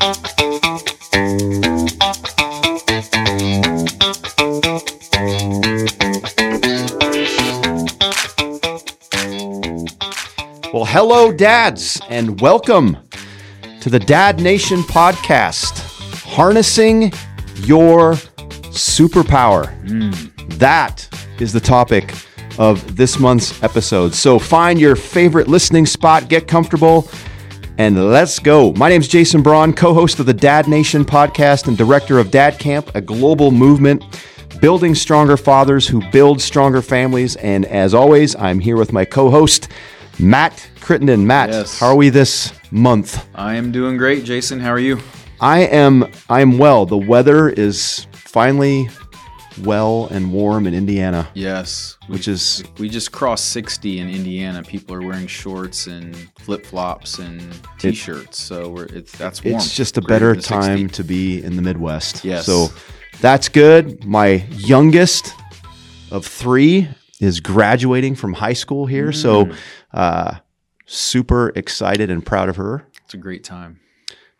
Well, hello, dads, and welcome to the Dad Nation podcast, harnessing your superpower. Mm. That is the topic of this month's episode. So find your favorite listening spot, get comfortable, and let's go. My name is Jason Braun, co host of the Dad Nation podcast and director of Dad Camp, a global movement building stronger fathers who build stronger families. And as always, I'm here with my co host, Matt Crittenden. Matt, Yes. how are we this month? I am doing great, Jason. How are you? I am I am well. The weather is finally well and warm in Indiana, Yes. which is We just crossed 60 in Indiana. People are wearing shorts and flip flops and t-shirts. so we're it's that's warm. it's just a Greater better than 60. time to be in the Midwest. Yes. So that's good. My youngest of three is graduating from high school here. Mm. So uh, super excited and proud of her. It's a great time.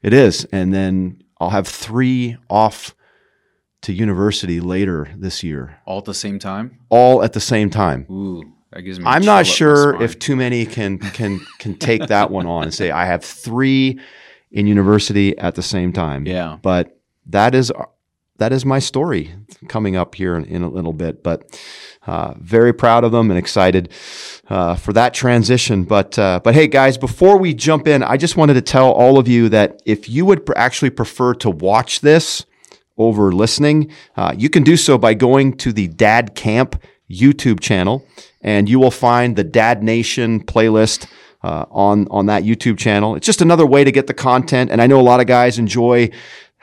It is. And then I'll have three off to university later this year, All at the same time. all at the same time. Ooh, that gives me. I'm not sure if too many can can can take that one on and say I have three in university at the same time. Yeah. But that is that is my story coming up here in, in a little bit. But uh, very proud of them and excited uh, for that transition. But uh, but hey guys, before we jump in, I just wanted to tell all of you that if you would pr- actually prefer to watch this over listening, uh, you can do so by going to the Dad Camp YouTube channel, and you will find the Dad Nation playlist uh, on on that YouTube channel. It's just another way to get the content, and I know a lot of guys enjoy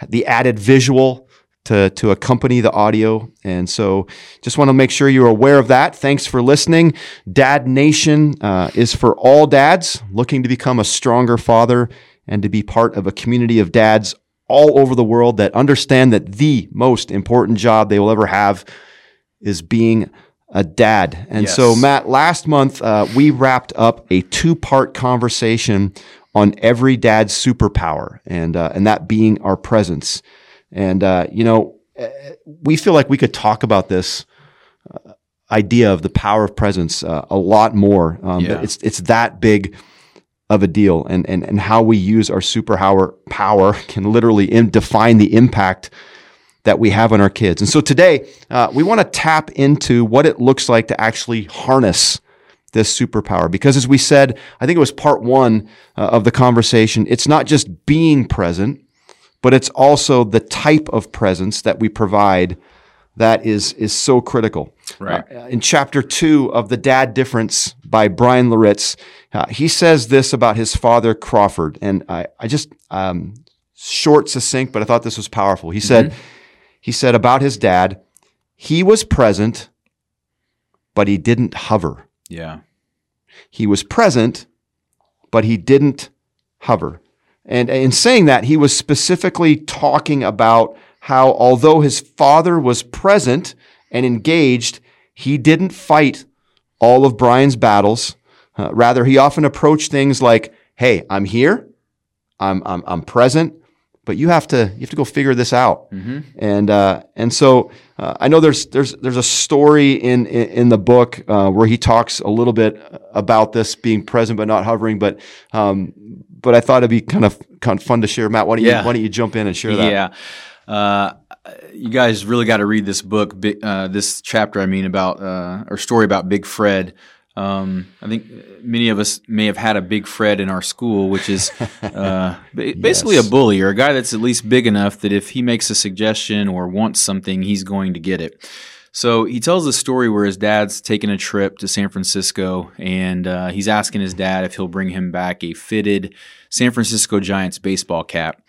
the added visual to to accompany the audio, and so just want to make sure you're aware of that. Thanks for listening. Dad Nation uh, is for all dads looking to become a stronger father and to be part of a community of dads all over the world that understand that the most important job they will ever have is being a dad. And so, Matt, last month uh, we wrapped up a two part conversation on every dad's superpower, and uh, and that being our presence. And uh, you know, we feel like we could talk about this uh, idea of the power of presence uh, a lot more. Um, Yeah. But it's it's that big of a deal, and and and how we use our superpower power can literally in, define the impact that we have on our kids. And so today, uh, we want to tap into what it looks like to actually harness this superpower. Because as we said, I think it was part one uh, of the conversation, it's not just being present, but it's also the type of presence that we provide that is is so critical. Right. Uh, in chapter two of The Dad Difference by Brian Loritz, uh, he says this about his father Crawford, and I, I just um, short, succinct, but I thought this was powerful. He said, he said about his dad, he was present, but he didn't hover. Yeah. He was present, but he didn't hover. And in saying that, he was specifically talking about how, although his father was present and engaged, he didn't fight all of Brian's battles. Uh, rather, he often approached things like, "Hey, I'm here, I'm I'm, I'm present, but you have to you have to go figure this out." And uh, and so uh, I know there's there's there's a story in in, in the book uh, where he talks a little bit about this being present but not hovering. But um, but I thought it'd be kind of kind of fun to share. Matt, why don't you Yeah. why don't you jump in and share that? Yeah. You guys really got to read this book, uh, this chapter, I mean, about, uh, or story about Big Fred. Um, I think many of us may have had a Big Fred in our school, which is uh, ba- basically Yes. a bully or a guy that's at least big enough that if he makes a suggestion or wants something, he's going to get it. So he tells a story where his dad's taking a trip to San Francisco and uh, he's asking his dad if he'll bring him back a fitted San Francisco Giants baseball cap.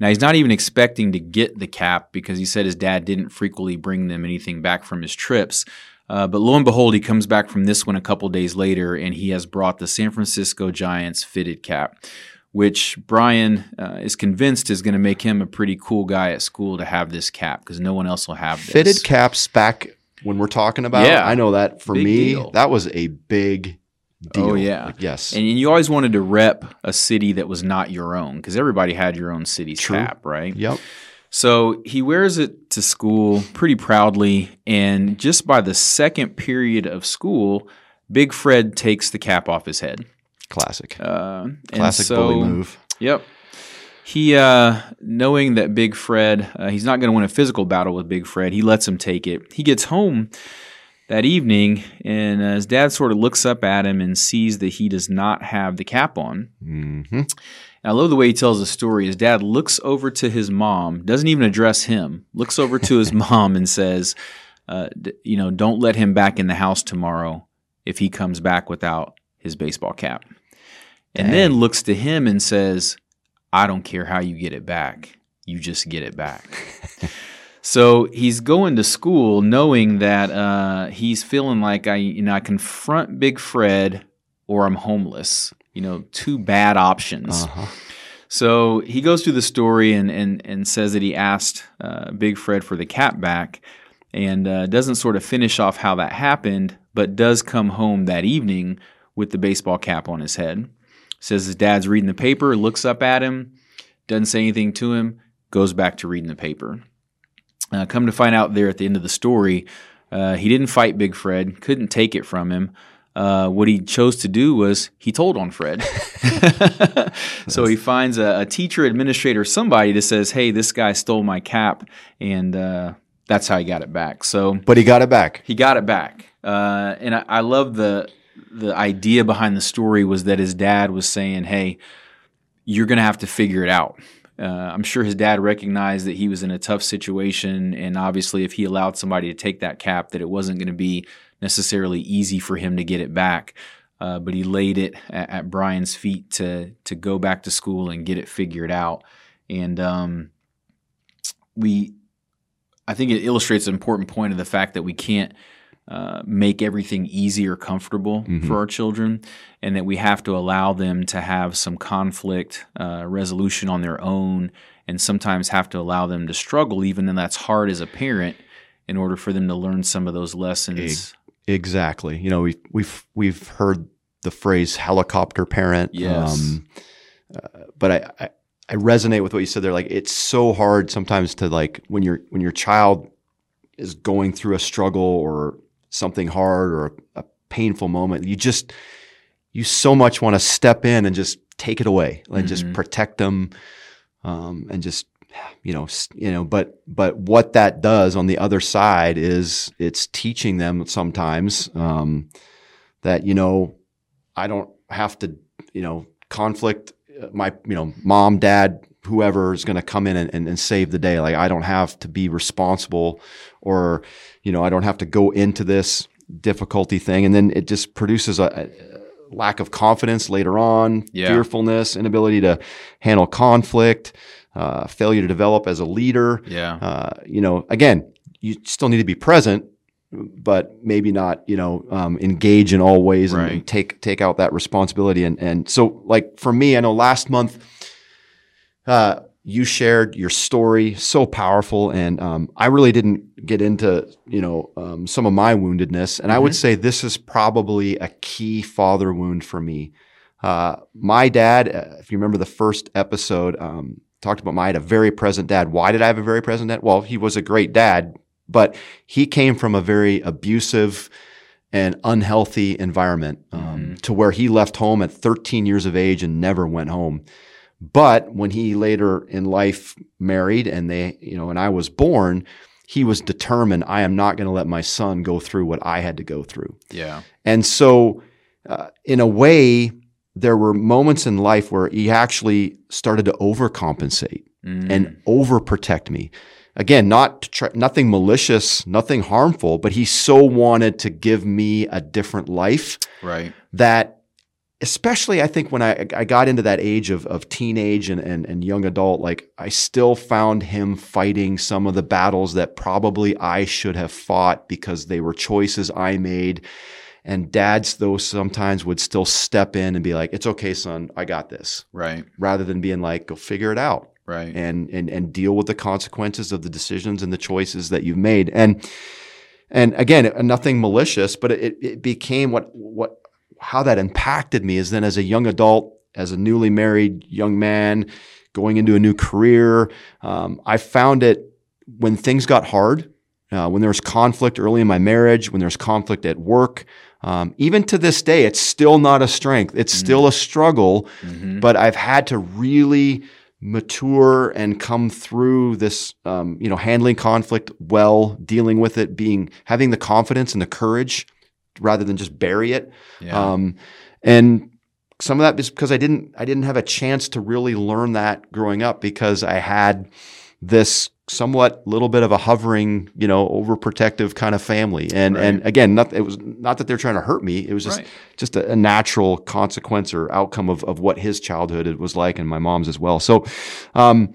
Now, he's not even expecting to get the cap because he said his dad didn't frequently bring them anything back from his trips. Uh, but lo and behold, he comes back from this one a couple days later and he has brought the San Francisco Giants fitted cap, which Brian uh, is convinced is going to make him a pretty cool guy at school to have this cap because no one else will have this. Fitted caps back when we're talking about. Yeah. I know that for Big me, deal. that was a big deal. Oh, yeah. Like, yes. And you always wanted to rep a city that was not your own because everybody had your own city's True. cap, right? yep. So he wears it to school pretty proudly. And just by the second period of school, Big Fred takes the cap off his head. Classic. Uh, Classic so- bully move. Yep. He, uh, knowing that Big Fred, uh, he's not going to win a physical battle with Big Fred, he lets him take it. He gets home that evening, and uh, his dad sort of looks up at him and sees that he does not have the cap on. hmm And I love the way he tells the story. His dad looks over to his mom, doesn't even address him, looks over to his mom and says, uh, d- You know, don't let him back in the house tomorrow if he comes back without his baseball cap. And then looks to him and says, I don't care how you get it back. You just get it back. so he's going to school knowing that uh, he's feeling like I, you know, I confront Big Fred or I'm homeless. You know, two bad options. Uh-huh. So he goes through the story and and, and says that he asked uh, Big Fred for the cap back, and uh, doesn't sort of finish off how that happened, but does come home that evening with the baseball cap on his head. Says his dad's reading the paper, looks up at him, doesn't say anything to him, goes back to reading the paper. Uh, come to find out there at the end of the story, uh, he didn't fight Big Fred, couldn't take it from him. Uh, what he chose to do was he told on Fred. so he finds a, a teacher, administrator, somebody that says, "Hey, this guy stole my cap," and uh, that's how he got it back. So But he got it back. he got it back, uh, and I, I love the the idea behind the story was that his dad was saying, "Hey, you're going to have to figure it out." Uh, I'm sure his dad recognized that he was in a tough situation, and obviously, if he allowed somebody to take that cap, that it wasn't going to be necessarily easy for him to get it back. Uh, but he laid it at, at Brian's feet to to go back to school and get it figured out. And um, we, I think it illustrates an important point of the fact that we can't uh, make everything easy or comfortable Mhm. for our children, and that we have to allow them to have some conflict uh, resolution on their own, and sometimes have to allow them to struggle, even though that's hard as a parent, in order for them to learn some of those lessons. Exactly. You know, we've we've we've heard the phrase helicopter parent. Yes. uh, but I, I I resonate with what you said there. Like it's so hard sometimes to like when your when your child is going through a struggle or something hard or a, painful moment. You just you so much want to step in and just take it away and just Mhm. protect them um, and just you know you know but but what that does on the other side is it's teaching them sometimes um, that you know I don't have to you know conflict uh, my you know mom dad whoever is going to come in and, and, and save the day like I don't have to be responsible or you know I don't have to go into this difficulty thing and then it just produces a, a lack of confidence later on Yeah. fearfulness inability to handle conflict uh, failure to develop as a leader Yeah. uh, you know, again, you still need to be present, but maybe not, you know, um, engage in all ways and, and take take out that responsibility. And and so, like for me, I know last month, uh, you shared your story, so powerful, and um, I really didn't get into, you know, um, some of my woundedness, and I would say this is probably a key father wound for me. Uh, my dad, uh, if you remember the first episode, um, talked about my I had a very present dad. Why did I have a very present dad? Well, he was a great dad, but he came from a very abusive and unhealthy environment um, to where he left home at 13 years of age and never went home. But when he later in life married and they, you know, and I was born, he was determined, I am not going to let my son go through what I had to go through. Yeah. And so, uh, in a way, there were moments in life where he actually started to overcompensate Mm. and overprotect me. Again, not try, nothing malicious, nothing harmful, but he so wanted to give me a different life right. that, especially I think when I, I got into that age of, of teenage and, and, and young adult, like I still found him fighting some of the battles that probably I should have fought because they were choices I made. And dads, though, sometimes would still step in and be like, it's okay, son, I got this, Right. rather than being like, go figure it out Right. and and and deal with the consequences of the decisions and the choices that you've made. And and again, nothing malicious, but it, it became what what how that impacted me is then as a young adult, as a newly married young man, going into a new career, um, I found it when things got hard, uh, when there was conflict early in my marriage, when there's conflict at work. Um, even to this day, it's still not a strength. It's mm-hmm. still a struggle, mm-hmm. but I've had to really mature and come through this, um, you know, handling conflict well, dealing with it, being having the confidence and the courage rather than just bury it. Yeah. Um, and some of that is because I didn't I didn't have a chance to really learn that growing up because I had this somewhat little bit of a hovering, you know, overprotective kind of family. And right. and again, not it was not that they're trying to hurt me. It was just right. just a, a, natural consequence or outcome of of what his childhood was like and my mom's as well. So um,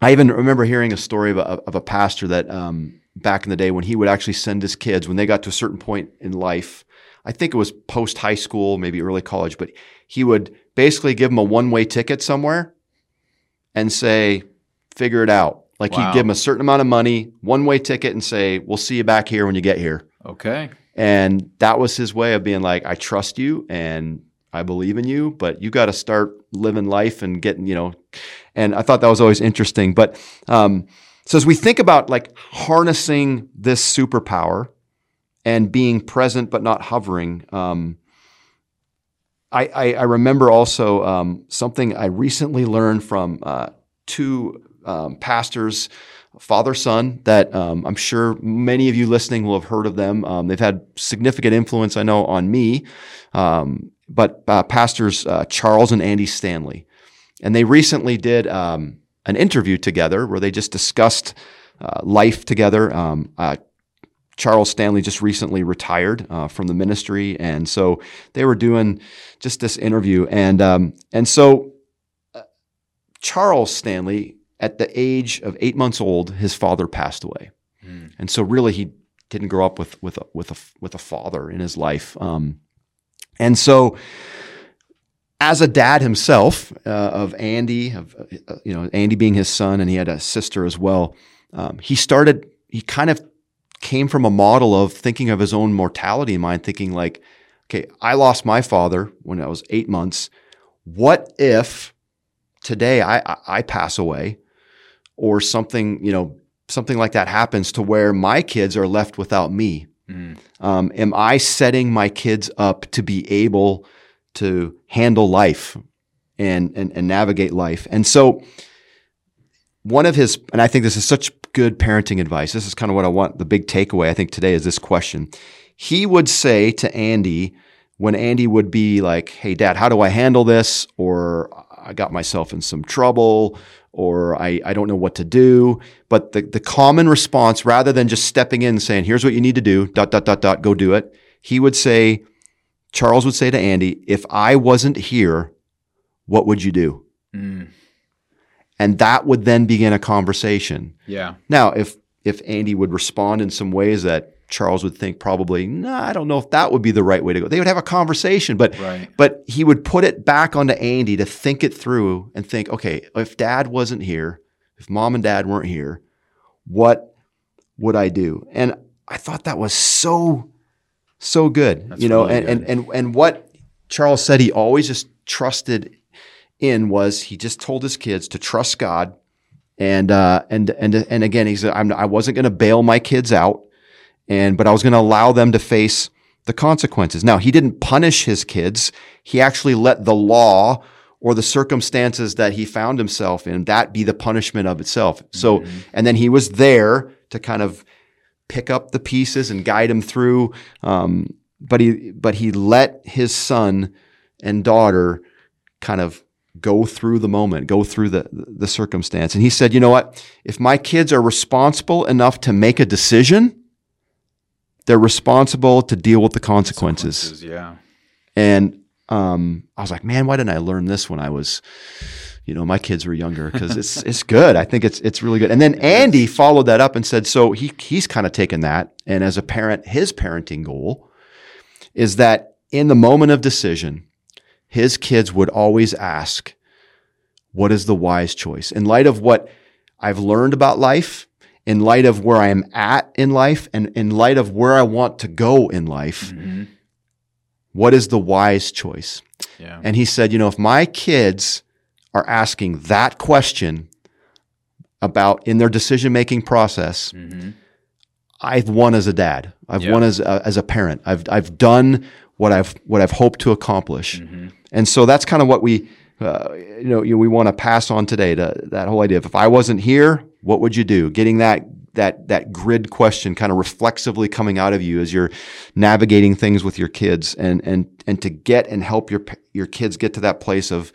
I even remember hearing a story of a, of a pastor that um, back in the day when he would actually send his kids when they got to a certain point in life. I think it was post high school, maybe early college, but he would basically give them a one way ticket somewhere and say, figure it out like wow. he'd give them a certain amount of money, one way ticket, and say, "We'll see you back here when you get here." Okay. And that was his way of being like, "I trust you and I believe in you, but you got to start living life and getting, you know." And I thought that was always interesting. But um, so as we think about like harnessing this superpower and being present but not hovering. Um, I, I, I, remember also um, something I recently learned from uh, two um, pastors, father son, that um, I'm sure many of you listening will have heard of them. Um, they've had significant influence, I know, on me. Um, but uh, pastors uh, Charles and Andy Stanley, and they recently did um, an interview together where they just discussed uh, life together. Um, uh, Charles Stanley just recently retired uh, from the ministry, and so they were doing just this interview, and and so uh, Charles Stanley at the age of eight months old, his father passed away, mm. and so really he didn't grow up with with a, with a with a father in his life, um, and so as a dad himself uh, of Andy, of uh, you know Andy being his son, and he had a sister as well. Um, he started. He kind of came from a model of thinking of his own mortality in mind, thinking like, okay, I lost my father when I was eight months. What if today I, I pass away? or something, you know, something like that happens to where my kids are left without me. Mm. Um, am I setting my kids up to be able to handle life and, and, and navigate life? And so, one of his, and I think this is such good parenting advice. This is kind of what I want. The big takeaway I think today is this question. He would say to Andy, when Andy would be like, Hey, dad, how do I handle this? Or I got myself in some trouble, or I, I don't know what to do. But the, the common response, rather than just stepping in and saying, here's what you need to do, dot, dot, dot, dot, go do it, he would say, Charles would say to Andy, if I wasn't here, what would you do? Mm. And that would then begin a conversation. Yeah. Now, if if Andy would respond in some ways that Charles would think probably, nah, I don't know if that would be the right way to go. They would have a conversation, but right. but he would put it back onto Andy to think it through and think, okay, if dad wasn't here, if mom and dad weren't here, what would I do? And I thought that was so so good. That's you know, really and, good. and and and what Charles said he always just trusted in was he just told his kids to trust God and uh, and and and again he said I'm, I wasn't going to bail my kids out and but I was going to allow them to face the consequences. Now, he didn't punish his kids. He actually let the law or the circumstances that he found himself in that be the punishment of itself. So, mm-hmm. and then he was there to kind of pick up the pieces and guide him through. Um, but he, but he let his son and daughter kind of go through the moment, go through the, the circumstance. And he said, you know what? If my kids are responsible enough to make a decision, they're responsible to deal with the consequences. consequences yeah. And um, I was like, man, why didn't I learn this when I was, you know, my kids were younger? Because it's it's good. I think it's it's really good. And then Andy followed that up and said, so he he's kind of taken that, and as a parent, his parenting goal is that in the moment of decision, his kids would always ask, "What is the wise choice?" In light of what I've learned about life in light of where I am at in life and in light of where I want to go in life, mm-hmm. what is the wise choice? Yeah. And he said, you know, if my kids are asking that question about in their decision making process, hmm I've won as a dad. I've Yeah. won as a, as a parent. I've I've done what I've what I've hoped to accomplish. hmm And so that's kind of what we uh, you know you, we want to pass on today to that whole idea of if I wasn't here, what would you do? Getting that that that grid question kind of reflexively coming out of you as you're navigating things with your kids and and and to get and help your your kids get to that place of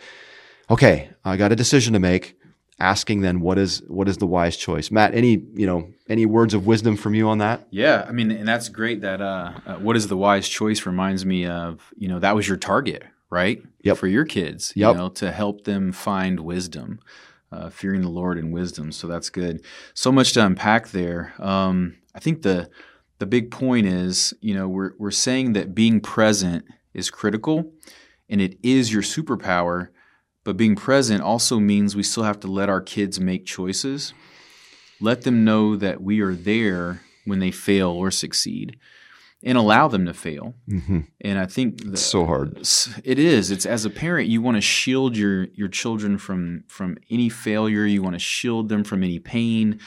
okay, I got a decision to make. Asking then what is what is the wise choice? Matt, any you know any words of wisdom from you on that? Yeah, I mean, and that's great. That uh, uh, what is the wise choice reminds me of you know that was your target, right? Yep. For your kids, Yep. you know, to help them find wisdom, uh, fearing the Lord and wisdom. So that's good. So much to unpack there. Um, I think the the big point is, you know, we're we're saying that being present is critical, and it is your superpower. But being present also means we still have to let our kids make choices. Let them know that we are there when they fail or succeed and allow them to fail. Mm-hmm. and i think the, It's so hard. it is. It's as a parent you want to shield your your children from from any failure. You want to shield them from any pain.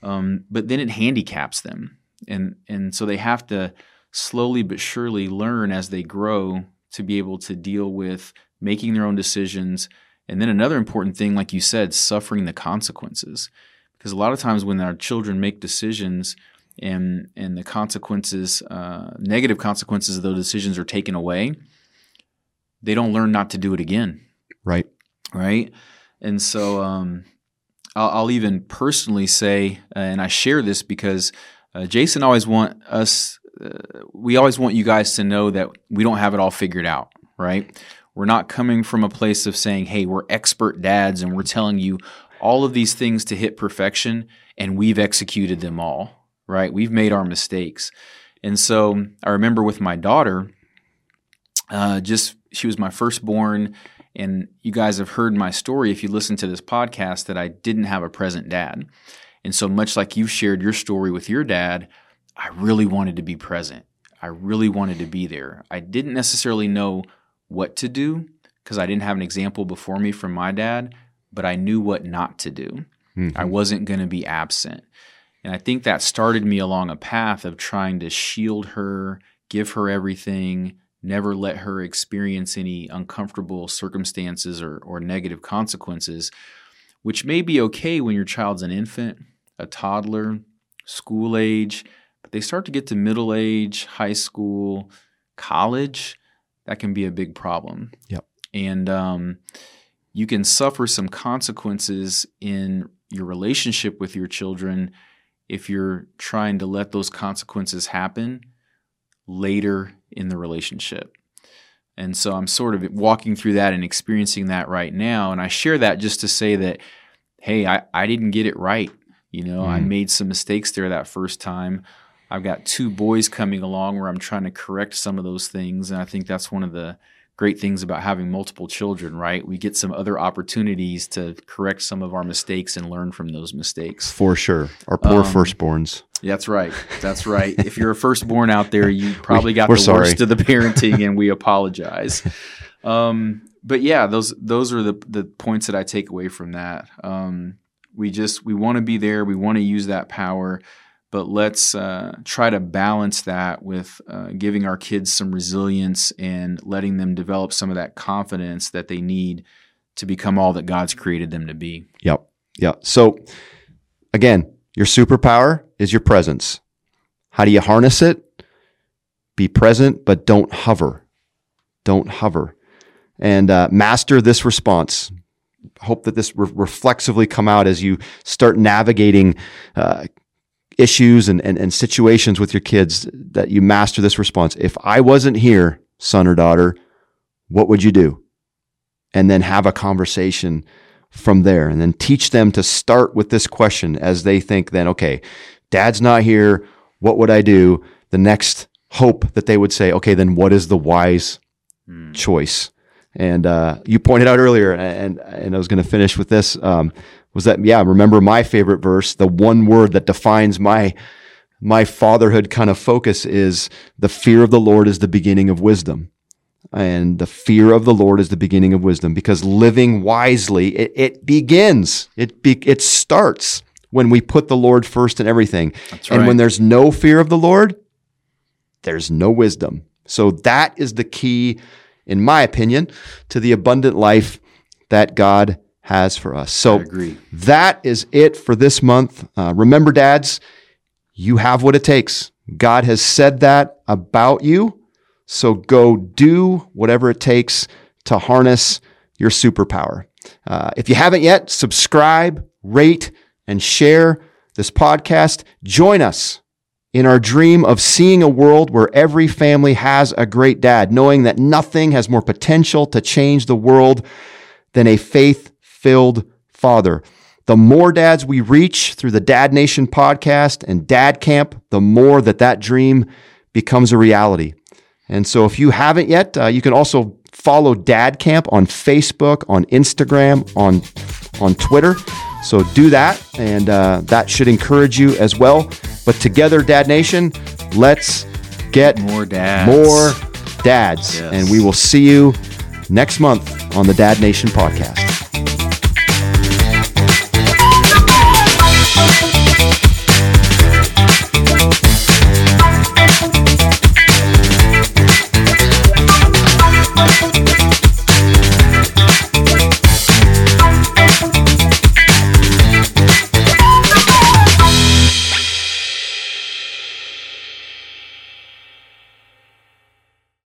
Um, but then it handicaps them. And and so they have to slowly but surely learn as they grow to be able to deal with making their own decisions and then another important thing like you said suffering the consequences. Because a lot of times when our children make decisions and and the consequences uh, negative consequences of those decisions are taken away they don't learn not to do it again. Right. right? And so um, I'll, I'll even personally say uh, and i share this because uh, jason always want us uh, we always want you guys to know that we don't have it all figured out. Right we're not coming from a place of saying hey we're expert dads and we're telling you all of these things to hit perfection and we've executed them all right? We've made our mistakes. And so i remember with my daughter uh, just she was my firstborn and you guys have heard my story if you listen to this podcast that i didn't have a present dad. And so much like you've shared your story with your dad i really wanted to be present. I really wanted to be there. I didn't necessarily know what to do because i didn't have an example before me from my dad but i knew what not to do Mhm. I wasn't going to be absent. And I think that started me along a path of trying to shield her, give her everything, never let her experience any uncomfortable circumstances or, or negative consequences, which may be okay when your child's an infant, a toddler, school age, but they start to get to middle age, high school, college, that can be a big problem. Yep. And um, you can suffer some consequences in your relationship with your children if you're trying to let those consequences happen later in the relationship. And so I'm sort of walking through that and experiencing that right now. And I share that just to say that, hey, I, I didn't get it right. You know, I Mm. made some mistakes there that first time. I've got two boys coming along where I'm trying to correct some of those things. And I think that's one of the great things about having multiple children, right? We get some other opportunities to correct some of our mistakes and learn from those mistakes. For sure. Our poor Um, firstborns. That's right. That's right. if you're a firstborn out there, you probably got we're the sorry. worst of the parenting, and we apologize. Um, but yeah, those those are the the points that I take away from that. Um, we just we want to be there. We want to use that power, but let's uh, try to balance that with uh, giving our kids some resilience and letting them develop some of that confidence that they need to become all that God's created them to be. Yep. Yep. So again, your superpower is your presence. How do you harness it? Be present, but don't hover. Don't hover. And uh, master this response. Hope that this re- reflexively come out as you start navigating uh, issues and, and, and situations with your kids that you master this response. If I wasn't here, son or daughter, what would you do? And then have a conversation from there and then teach them to start with this question as they think then okay dad's not here what would i do the next hope that they would say okay then what is the wise Hmm. choice and uh, you pointed out earlier and and i was going to finish with this um, was that yeah remember my favorite verse the one word that defines my my fatherhood kind of focus is the fear of the lord is the beginning of wisdom and the fear of the Lord is the beginning of wisdom because living wisely, it, it begins, it, be, it starts when we put the Lord first in everything. That's and when there's no fear of the Lord, there's no wisdom. So that is the key, in my opinion, to the abundant life that God has for us. So that is it for this month. Uh, remember, dads, you have what it takes. God has said that about you. So go do whatever it takes to harness your superpower. Uh, if you haven't yet, subscribe, rate, and share this podcast. Join us in our dream of seeing a world where every family has a great dad, knowing that nothing has more potential to change the world than a faith filled father. The more dads we reach through the Dad Nation podcast and Dad Camp, the more that that dream becomes a reality. And so if you haven't yet, uh, you can also follow Dad Camp on Facebook, on Instagram, on, on Twitter. So do that, and uh, that should encourage you as well. But together, Dad Nation, let's get More dads. more dads. Yes. And we will see you next month on the Dad Nation podcast. oh you.